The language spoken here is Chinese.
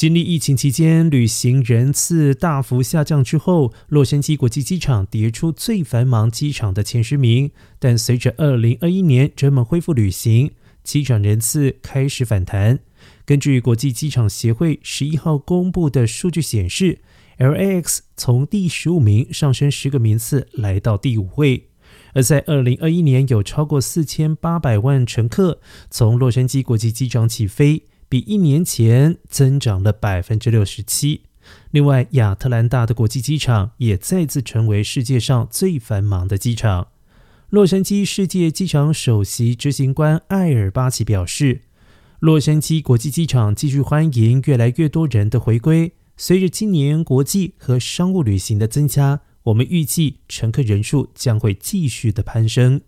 经历疫情期间旅行人次大幅下降之后，洛杉矶国际机场跌出最繁忙机场的前十名。但随着二零二一年人们恢复旅行，机场人次开始反弹。根据国际机场协会十一号公布的数据显示，LAX 从第十五名上升十个名次，来到第五位。而在二零二一年，有超过四千八百万乘客从洛杉矶国际机场起飞。比一年前增长了百分之六十七。另外，亚特兰大的国际机场也再次成为世界上最繁忙的机场。洛杉矶世界机场首席执行官艾尔巴奇表示：“洛杉矶国际机场继续欢迎越来越多人的回归。随着今年国际和商务旅行的增加，我们预计乘客人数将会继续的攀升。”